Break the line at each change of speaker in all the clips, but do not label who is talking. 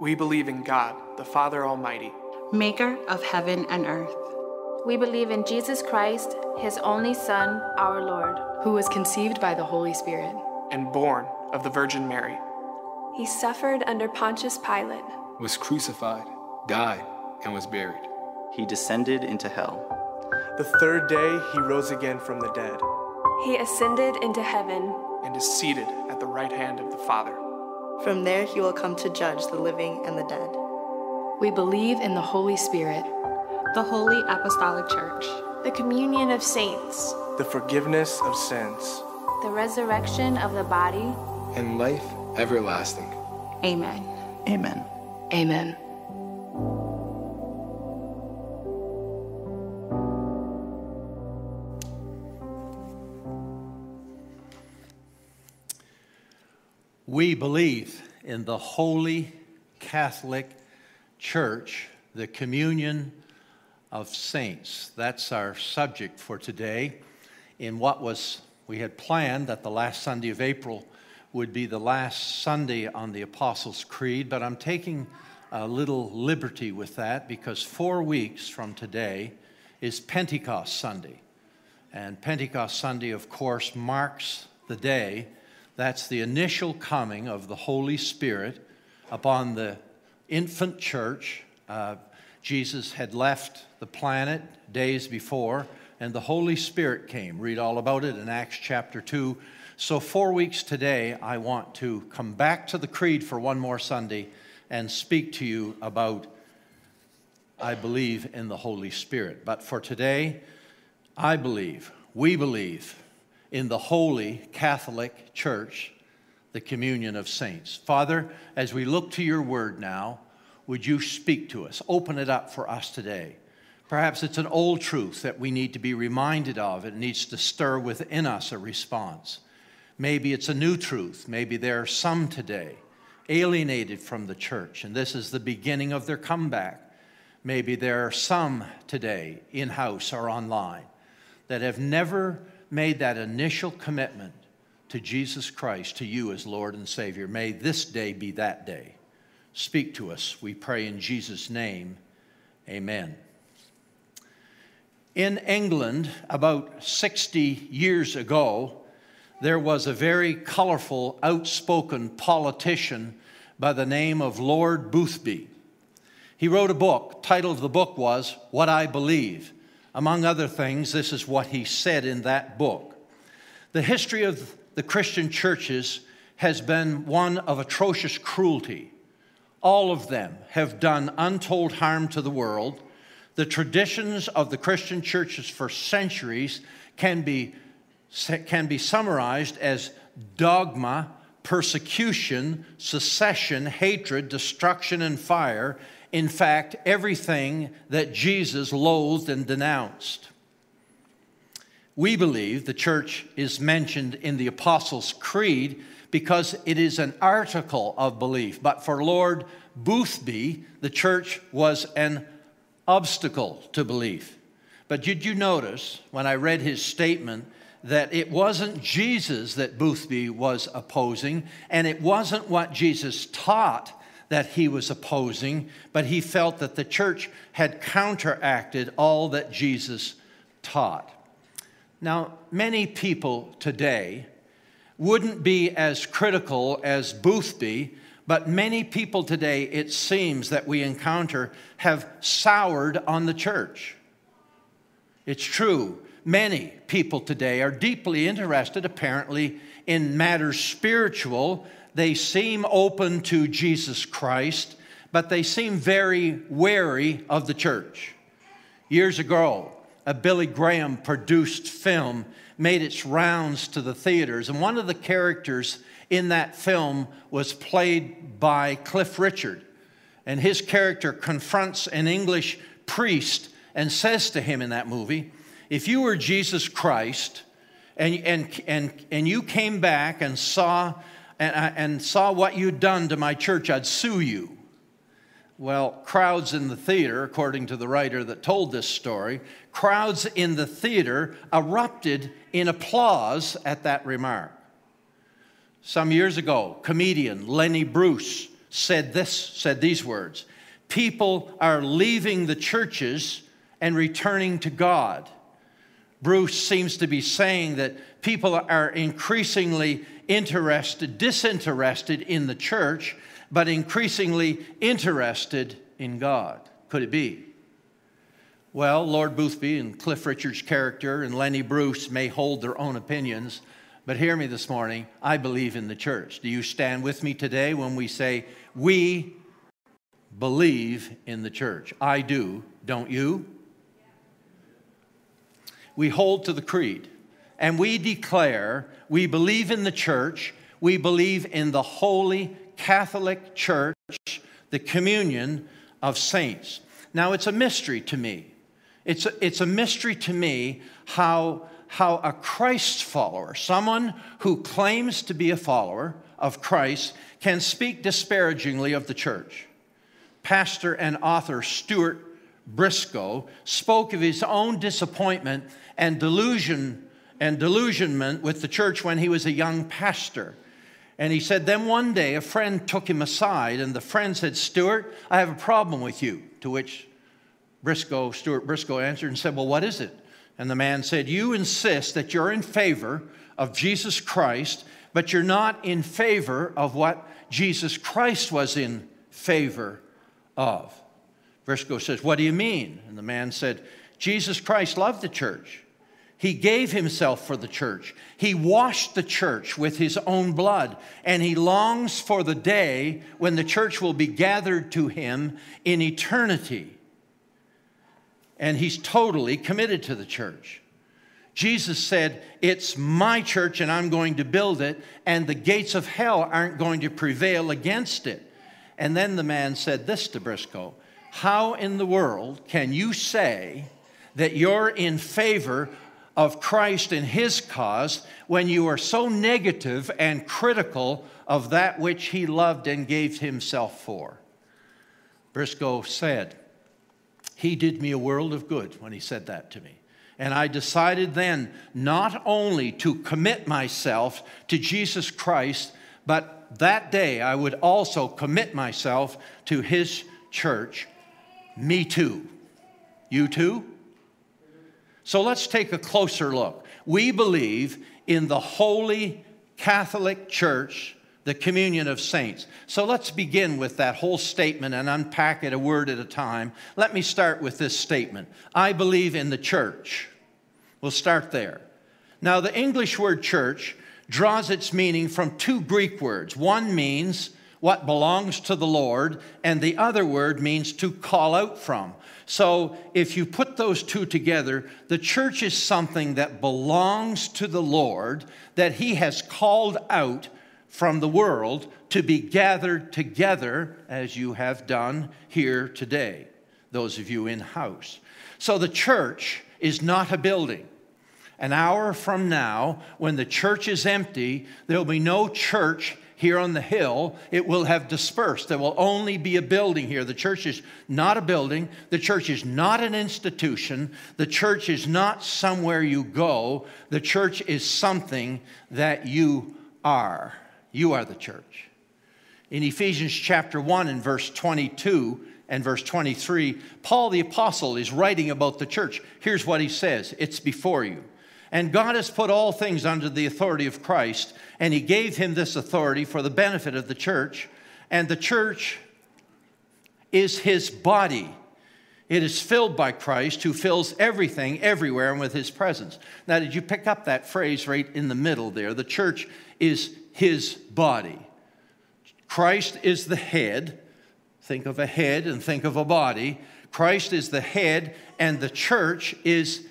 We believe in God, the Father Almighty,
maker of heaven and earth.
We believe in Jesus Christ, his only Son, our Lord,
who was conceived by the Holy Spirit
and born of the Virgin Mary.
He suffered under Pontius Pilate,
was crucified, died, and was buried.
He descended into hell.
The third day he rose again from the dead.
He ascended into heaven
and is seated at the right hand of the Father.
From there he will come to judge the living and the dead.
We believe in the Holy Spirit,
the Holy Apostolic Church,
the communion of saints,
the forgiveness of sins,
the resurrection of the body,
and life everlasting.
Amen.
Amen.
Amen.
We believe in the Holy Catholic Church, the communion of saints. That's our subject for today. In what was, we had planned that the last Sunday of April would be the last Sunday on the Apostles' Creed, but I'm taking a little liberty with that because four weeks from today is Pentecost Sunday. And Pentecost Sunday, of course, marks the day that's the initial coming of the Holy Spirit upon the infant church. Uh, Jesus had left the planet days before, and the Holy Spirit came. Read all about it in Acts chapter 2. So, four weeks today, I want to come back to the Creed for one more Sunday and speak to you about I believe in the Holy Spirit. But for today, I believe, we believe in the Holy Catholic Church, the communion of saints. Father, as we look to your word now, would you speak to us? Open it up for us today. Perhaps it's an old truth that we need to be reminded of. It needs to stir within us a response. Maybe it's a new truth. Maybe there are some today alienated from the church, and this is the beginning of their comeback. Maybe there are some today, in house or online, that have never made that initial commitment to Jesus Christ, to you as Lord and Savior. May this day be that day. Speak to us, we pray in Jesus' name. Amen. In England, about 60 years ago, there was a very colorful, outspoken politician by the name of Lord Boothby. He wrote a book. Title of the book was What I Believe. Among other things, this is what he said in that book. The history of the Christian churches has been one of atrocious cruelty. All of them have done untold harm to the world. The traditions of the Christian churches for centuries can be, can be summarized as dogma, persecution, secession, hatred, destruction, and fire in fact, everything that Jesus loathed and denounced. We believe the church is mentioned in the Apostles' Creed because it is an article of belief. But for Lord Boothby, the church was an obstacle to belief. But did you notice when I read his statement that it wasn't Jesus that Boothby was opposing, and it wasn't what Jesus taught that he was opposing, but he felt that the church had counteracted all that Jesus taught. Now, many people today wouldn't be as critical as Boothby, but many people today, it seems that we encounter, have soured on the church. It's true. Many people today are deeply interested, apparently, in matters spiritual they seem open to Jesus Christ, but they seem very wary of the church. Years ago, a Billy Graham produced film made its rounds to the theaters, and one of the characters in that film was played by Cliff Richard. And his character confronts an English priest and says to him in that movie, If you were Jesus Christ and, and, and, and you came back and saw and, uh, and saw what you'd done to my church, I'd sue you. Well, crowds in the theater, according to the writer that told this story, crowds in the theater erupted in applause at that remark. Some years ago, comedian Lenny Bruce said this said these words. People are leaving the churches and returning to God. Bruce seems to be saying that people are increasingly interested, disinterested in the church, but increasingly interested in God. Could it be? Well, Lord Boothby and Cliff Richard's character and Lenny Bruce may hold their own opinions, but hear me this morning. I believe in the church. Do you stand with me today when we say, We believe in the church? I do, don't you? We hold to the creed and we declare we believe in the church, we believe in the holy Catholic Church, the communion of saints. Now, it's a mystery to me. It's a, it's a mystery to me how, how a Christ follower, someone who claims to be a follower of Christ, can speak disparagingly of the church. Pastor and author Stuart Briscoe spoke of his own disappointment and delusion and delusionment with the church when he was a young pastor. And he said, Then one day a friend took him aside, and the friend said, Stuart, I have a problem with you. To which Briscoe, Stuart Briscoe answered and said, Well, what is it? And the man said, You insist that you're in favor of Jesus Christ, but you're not in favor of what Jesus Christ was in favor of. Briscoe says, What do you mean? And the man said, Jesus Christ loved the church. He gave himself for the church. He washed the church with his own blood, and he longs for the day when the church will be gathered to him in eternity. And he's totally committed to the church. Jesus said, It's my church, and I'm going to build it, and the gates of hell aren't going to prevail against it. And then the man said this to Briscoe How in the world can you say that you're in favor of Christ and his cause when you are so negative and critical of that which he loved and gave himself for. Briscoe said, He did me a world of good when he said that to me. And I decided then not only to commit myself to Jesus Christ, but that day I would also commit myself to his church. Me too. You too? So let's take a closer look. We believe in the Holy Catholic Church, the communion of saints. So let's begin with that whole statement and unpack it a word at a time. Let me start with this statement I believe in the church. We'll start there. Now, the English word church draws its meaning from two Greek words. One means what belongs to the Lord, and the other word means to call out from. So if you put those two together, the church is something that belongs to the Lord, that He has called out from the world to be gathered together, as you have done here today, those of you in house. So the church is not a building. An hour from now, when the church is empty, there'll be no church here on the hill, it will have dispersed. There will only be a building here. The church is not a building. The church is not an institution. The church is not somewhere you go. The church is something that you are. You are the church. In Ephesians chapter 1 and verse 22 and verse 23, Paul the apostle is writing about the church. Here's what he says It's before you. And God has put all things under the authority of Christ, and He gave Him this authority for the benefit of the church. And the church is His body. It is filled by Christ who fills everything everywhere and with His presence. Now, did you pick up that phrase right in the middle there? The church is His body. Christ is the head. Think of a head and think of a body. Christ is the head, and the church is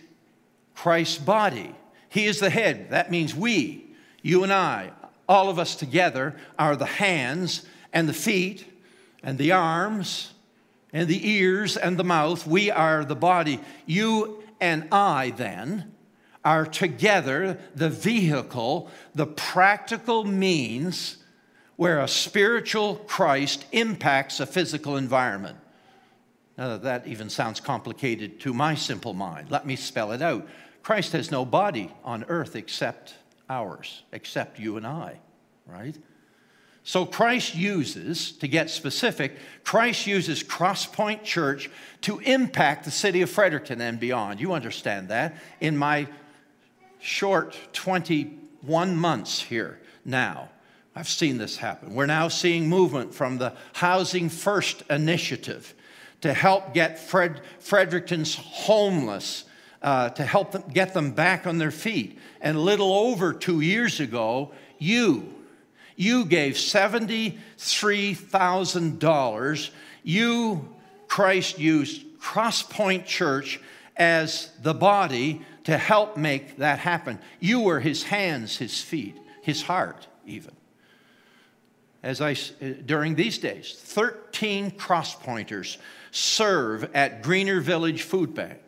Christ's body. He is the head. That means we, you and I, all of us together, are the hands and the feet and the arms and the ears and the mouth. We are the body. You and I, then, are together the vehicle, the practical means where a spiritual Christ impacts a physical environment. Now, that even sounds complicated to my simple mind. Let me spell it out. Christ has no body on earth except ours, except you and I, right? So Christ uses, to get specific, Christ uses Crosspoint Church to impact the city of Fredericton and beyond. You understand that. In my short 21 months here now, I've seen this happen. We're now seeing movement from the Housing First initiative to help get Fred, Fredericton's homeless, uh, to help them get them back on their feet. And a little over two years ago, you, you gave $73,000. You, Christ, used Crosspoint Church as the body to help make that happen. You were his hands, his feet, his heart, even. As I, during these days, 13 crosspointers serve at Greener Village Food Bank.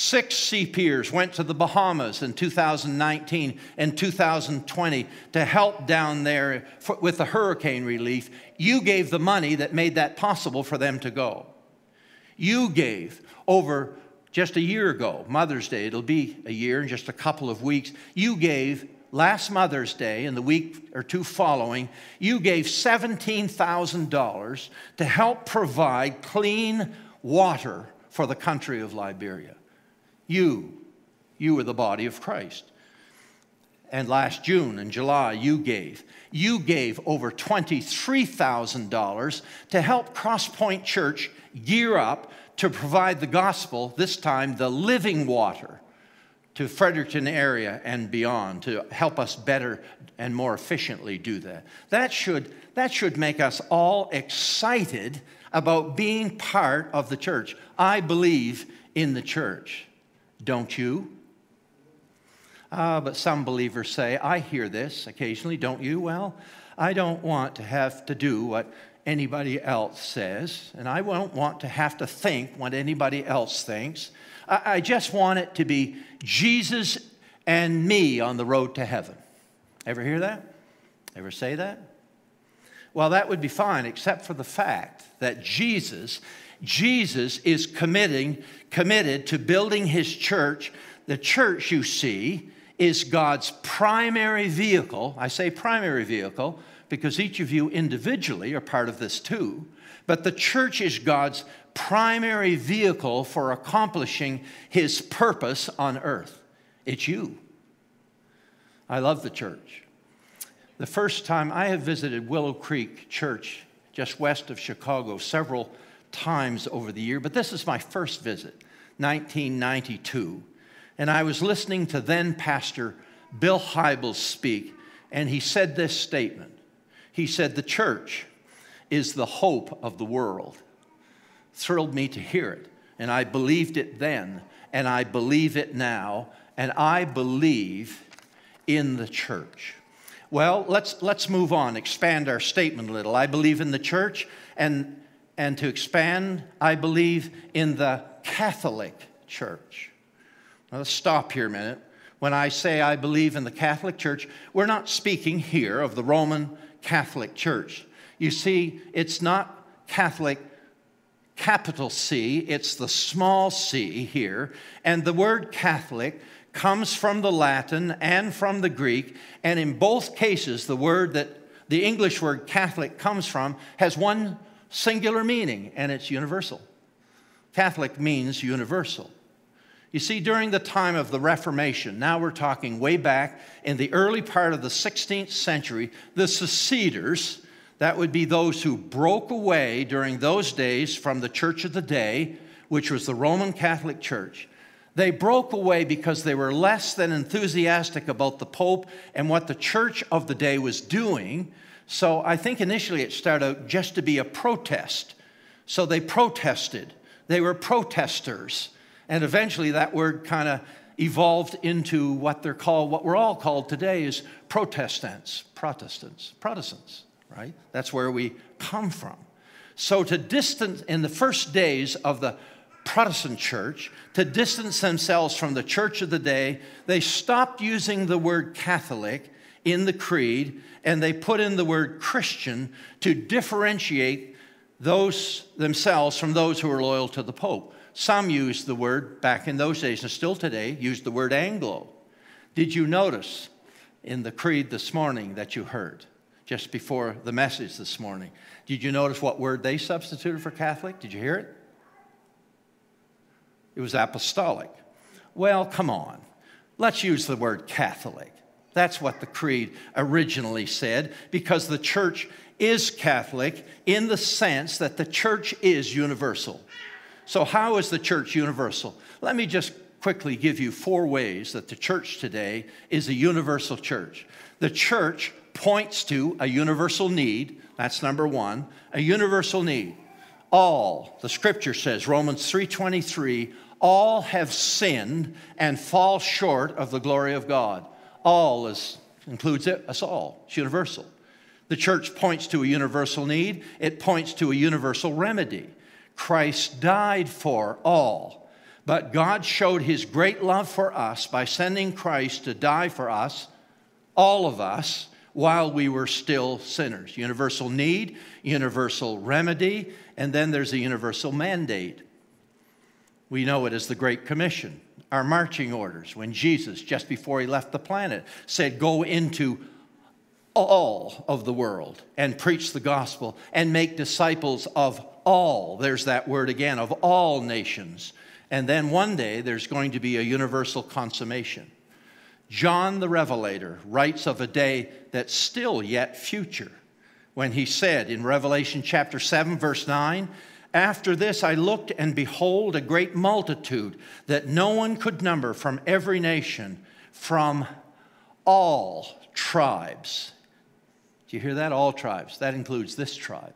Six CPers went to the Bahamas in 2019 and 2020 to help down there for, with the hurricane relief. You gave the money that made that possible for them to go. You gave over just a year ago, Mother's Day, it'll be a year in just a couple of weeks, you gave last Mother's Day and the week or two following, you gave $17,000 to help provide clean water for the country of Liberia. You, you are the body of Christ. And last June and July, you gave. You gave over $23,000 to help Crosspoint Church gear up to provide the gospel, this time the living water, to Fredericton area and beyond to help us better and more efficiently do that. That should, that should make us all excited about being part of the church. I believe in the church. Don't you? Uh, but some believers say, I hear this occasionally, don't you? Well, I don't want to have to do what anybody else says, and I don't want to have to think what anybody else thinks. I, I just want it to be Jesus and me on the road to heaven. Ever hear that? Ever say that? Well, that would be fine, except for the fact that Jesus, Jesus is committing, committed to building his church. The church, you see, is God's primary vehicle. I say primary vehicle because each of you individually are part of this too. But the church is God's primary vehicle for accomplishing his purpose on earth. It's you. I love the church. The first time I have visited Willow Creek Church, just west of Chicago, several times over the year, but this is my first visit, 1992. And I was listening to then Pastor Bill Hybels speak, and he said this statement he said, The church is the hope of the world. Thrilled me to hear it. And I believed it then, and I believe it now, and I believe in the church. Well, let's, let's move on, expand our statement a little. I believe in the church, and, and to expand, I believe in the Catholic Church. Now, let's stop here a minute. When I say I believe in the Catholic Church, we're not speaking here of the Roman Catholic Church. You see, it's not Catholic capital C, it's the small c here. And the word Catholic comes from the Latin and from the Greek. And in both cases, the word that the English word Catholic comes from has one singular meaning, and it's universal. Catholic means universal. You see, during the time of the Reformation, now we're talking way back in the early part of the 16th century, the seceders, that would be those who broke away during those days from the church of the day, which was the Roman Catholic Church. They broke away because they were less than enthusiastic about the Pope and what the church of the day was doing. So I think initially it started out just to be a protest. So they protested, they were protesters. And eventually that word kind of evolved into what they're called, what we're all called today is Protestants, Protestants, Protestants, right? That's where we come from. So to distance, in the first days of the Protestant church, to distance themselves from the church of the day, they stopped using the word Catholic in the creed and they put in the word Christian to differentiate those themselves from those who are loyal to the Pope. Some used the word, back in those days and still today, used the word Anglo. Did you notice in the creed this morning that you heard? just before the message this morning. Did you notice what word they substituted for Catholic? Did you hear it? It was apostolic. Well, come on. Let's use the word Catholic. That's what the creed originally said because the church is Catholic in the sense that the church is universal. So, how is the church universal? Let me just quickly give you four ways that the church today is a universal church. The church points to a universal need, that's number 1, a universal need. All, the scripture says, Romans 3:23, all have sinned and fall short of the glory of God. All is, includes it, us all. It's universal. The church points to a universal need, it points to a universal remedy. Christ died for all, but God showed his great love for us by sending Christ to die for us, all of us, while we were still sinners. Universal need, universal remedy, and then there's a universal mandate. We know it as the Great Commission, our marching orders, when Jesus, just before he left the planet, said, Go into all of the world and preach the gospel and make disciples of all. There's that word again, of all nations. And then one day there's going to be a universal consummation. John the Revelator writes of a day that's still yet future when he said in Revelation chapter 7, verse 9, after this, I looked, and behold, a great multitude that no one could number from every nation, from all tribes. Do you hear that? All tribes. That includes this tribe.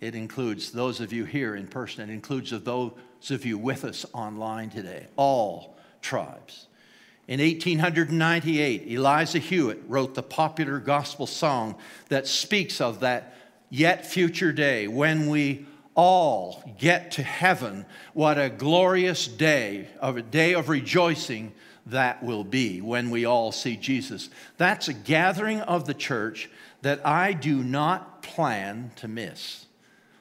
It includes those of you here in person. It includes those of you with us online today. All tribes. In 1898, Eliza Hewitt wrote the popular gospel song that speaks of that yet future day when we all get to heaven, what a glorious day, of a day of rejoicing that will be when we all see Jesus. That's a gathering of the church that I do not plan to miss.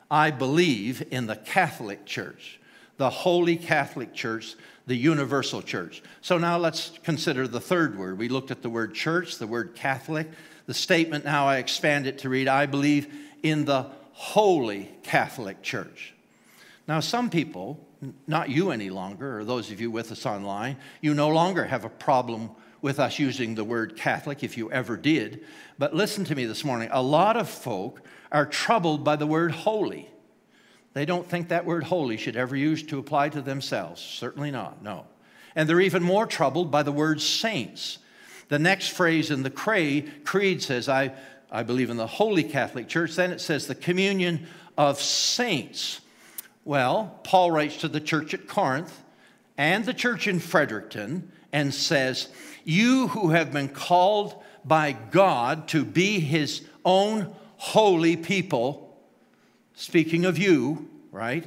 I believe in the Catholic Church, the Holy Catholic Church, the universal church. So now let's consider the third word. We looked at the word church, the word Catholic. The statement now I expand it to read I believe in the holy Catholic Church. Now, some people, not you any longer, or those of you with us online, you no longer have a problem with us using the word Catholic, if you ever did. But listen to me this morning. A lot of folk are troubled by the word holy. They don't think that word holy should ever use to apply to themselves. Certainly not, no. And they're even more troubled by the word saints. The next phrase in the creed says, I I believe in the Holy Catholic Church. Then it says the communion of saints. Well, Paul writes to the church at Corinth and the church in Fredericton and says, You who have been called by God to be his own holy people, speaking of you, right?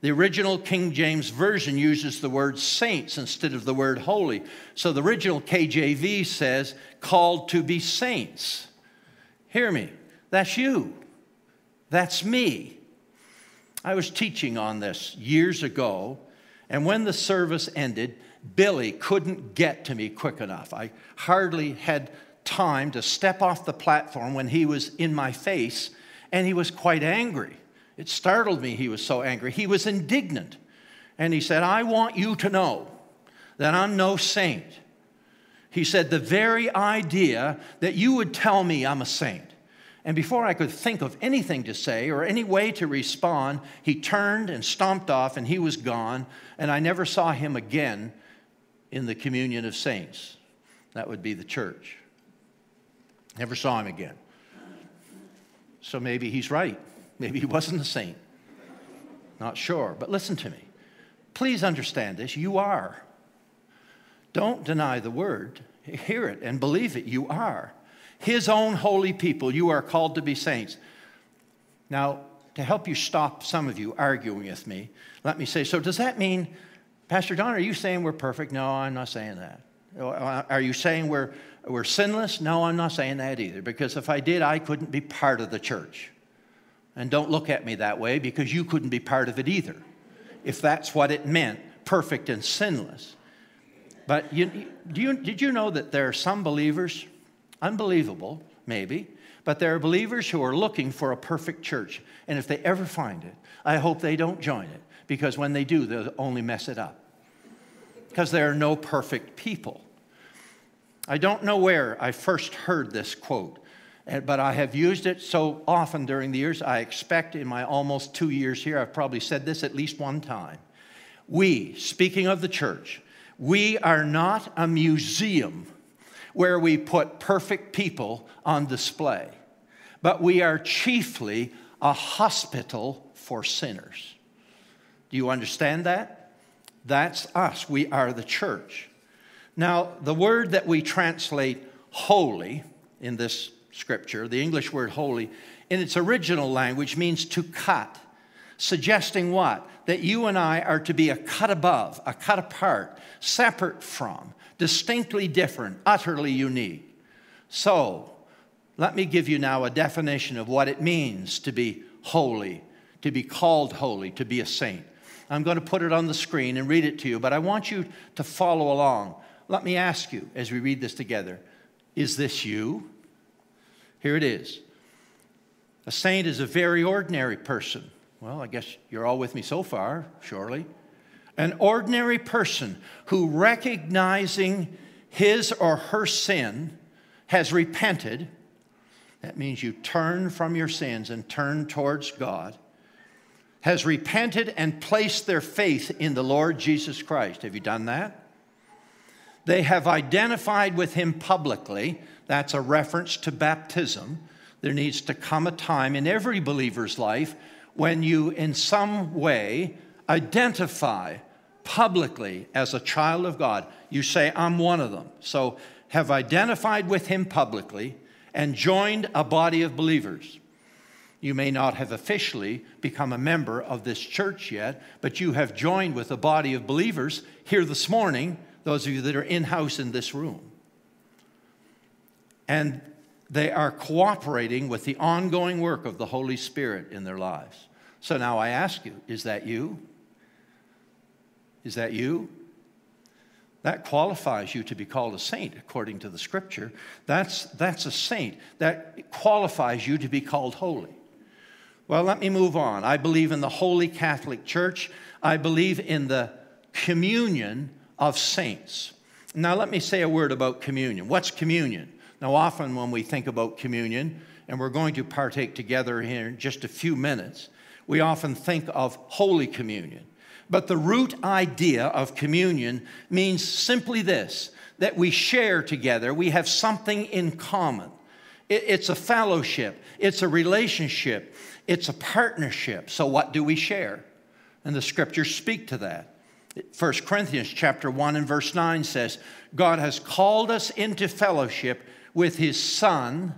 The original King James Version uses the word saints instead of the word holy. So the original KJV says, called to be saints. Hear me. That's you. That's me. I was teaching on this years ago, and when the service ended, Billy couldn't get to me quick enough. I hardly had time to step off the platform when he was in my face, and he was quite angry. It startled me, he was so angry. He was indignant. And he said, I want you to know that I'm no saint. He said, The very idea that you would tell me I'm a saint. And before I could think of anything to say or any way to respond, he turned and stomped off and he was gone. And I never saw him again in the communion of saints. That would be the church. Never saw him again. So maybe he's right. Maybe he wasn't a saint. Not sure. But listen to me. Please understand this. You are. Don't deny the word. Hear it and believe it. You are. His own holy people. You are called to be saints. Now, to help you stop some of you arguing with me, let me say so, does that mean, Pastor Don, are you saying we're perfect? No, I'm not saying that. Uh, are you saying we're, we're sinless? No, I'm not saying that either, because if I did, I couldn't be part of the church. And don't look at me that way because you couldn't be part of it either, if that's what it meant perfect and sinless. But you, you, did you know that there are some believers, unbelievable maybe, But there are believers who are looking for a perfect church. And if they ever find it, I hope they don't join it because when they do, they'll only mess it up. Because there are no perfect people. I don't know where I first heard this quote, eh, but I have used it so often during the years. I expect in my almost two years here, I've probably said this at least one time. We, speaking of the church, we are not a museum where we put perfect people on display, but we are chiefly a hospital for sinners. Do you understand that? That's us. We are the church. Now, the word that we translate holy in this scripture, the English word holy, in its original language means to cut, suggesting what? That you and I are to be a cut above, a cut apart, separate from, distinctly different, utterly unique. So, let me give you now a definition of what it means to be holy, to be called holy, to be a saint. I'm going to put it on the screen and read it to you, but I want you to follow along. Let me ask you as we read this together is this you? Here it is. A saint is a very ordinary person. Well, I guess you're all with me so far, surely an ordinary person who, recognizing his or her sin, has repented. That means you turn from your sins and turn towards God. Has repented and placed their faith in the Lord Jesus Christ. Have you done that? They have identified with him publicly. That's a reference to baptism. There needs to come a time in every believer's life when you, in some way, identify publicly as a child of God, you say, I'm one of them. So have identified with him publicly and joined a body of believers. You may not have officially become a member of this church yet, but you have joined with a body of believers here this morning, those of you that are in house in this room. And they are cooperating with the ongoing work of the Holy Spirit in their lives. So now I ask you, is that you? Is that you? That qualifies you to be called a saint according to the scripture. That's, that's a saint. That qualifies you to be called holy. Well, let me move on. I believe in the Holy Catholic Church. I believe in the communion of saints. Now, let me say a word about communion. What's communion? Now, often when we think about communion, and we're going to partake together here in just a few minutes, we often think of Holy Communion. But the root idea of communion means simply this that we share together, we have something in common. It's a fellowship, it's a relationship, it's a partnership. So, what do we share? And the scriptures speak to that. 1 Corinthians chapter 1 and verse 9 says, God has called us into fellowship with his Son,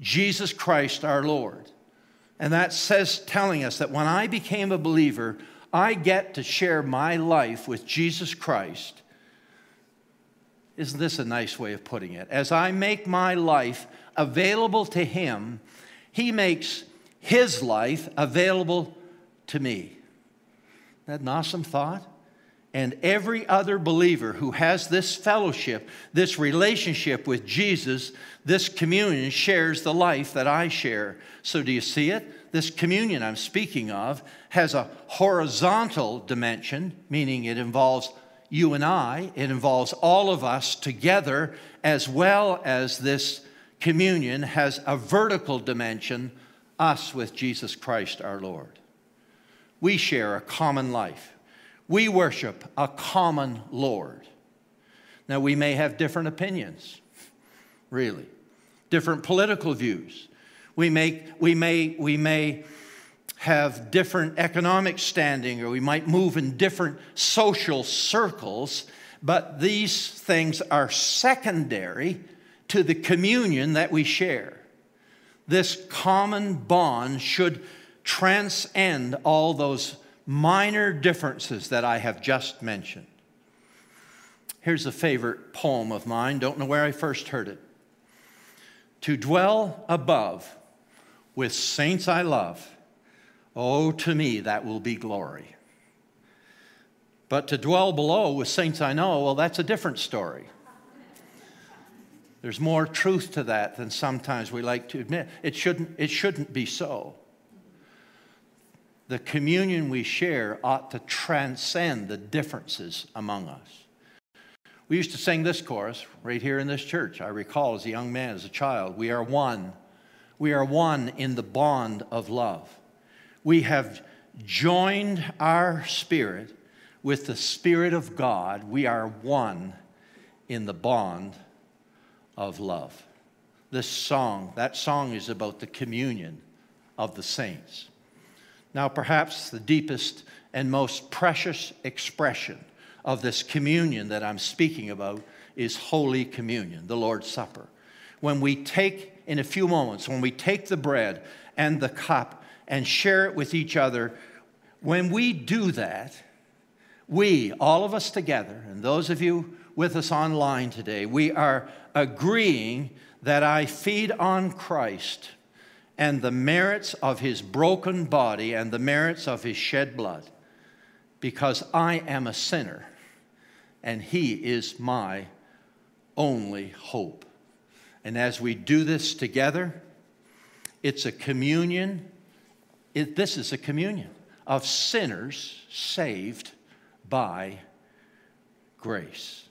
Jesus Christ our Lord. And that says, telling us that when I became a believer, I get to share my life with Jesus Christ. Isn't this a nice way of putting it? As I make my life available to Him, He makes His life available to me. Isn't that an awesome thought? And every other believer who has this fellowship, this relationship with Jesus, this communion shares the life that I share. So, do you see it? this communion I'm speaking of has a horizontal dimension, meaning it involves you and I, it involves all of us together, as well as this communion has a vertical dimension, us with Jesus Christ our Lord. We share a common life. We worship a common Lord. Now, we may have different opinions, really, different political views, we may, we may, we may have different economic standing or we might move in different social circles, but these things are secondary to the communion that we share. This common bond should transcend all those minor differences that I have just mentioned. Here's a favorite poem of mine. Don't know where I first heard it. To dwell above with saints I love, oh, to me that will be glory. But to dwell below with saints I know, well, that's a different story. There's more truth to that than sometimes we like to admit. It shouldn't, it shouldn't be so. The communion we share ought to transcend the differences among us. We used to sing this chorus right here in this church. I recall as a young man, as a child, we are one. We are one in the bond of love. We have joined our spirit with the Spirit of God. We are one in the bond of love. This song, that song is about the communion of the saints. Now, perhaps the deepest and most precious expression of this communion that I'm speaking about is Holy Communion, the Lord's Supper. When we take, in a few moments, when we take the bread and the cup and share it with each other, when we do that, we, all of us together, and those of you with us online today, we are agreeing that I feed on Christ and the merits of his broken body and the merits of his shed blood because I am a sinner and he is my only hope. And as we do this together, it's a communion. It, this is a communion of sinners saved by grace.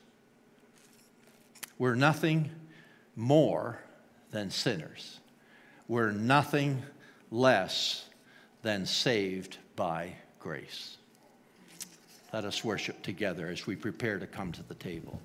We're nothing more than sinners. We're nothing less than saved by grace. Let us worship together as we prepare to come to the table.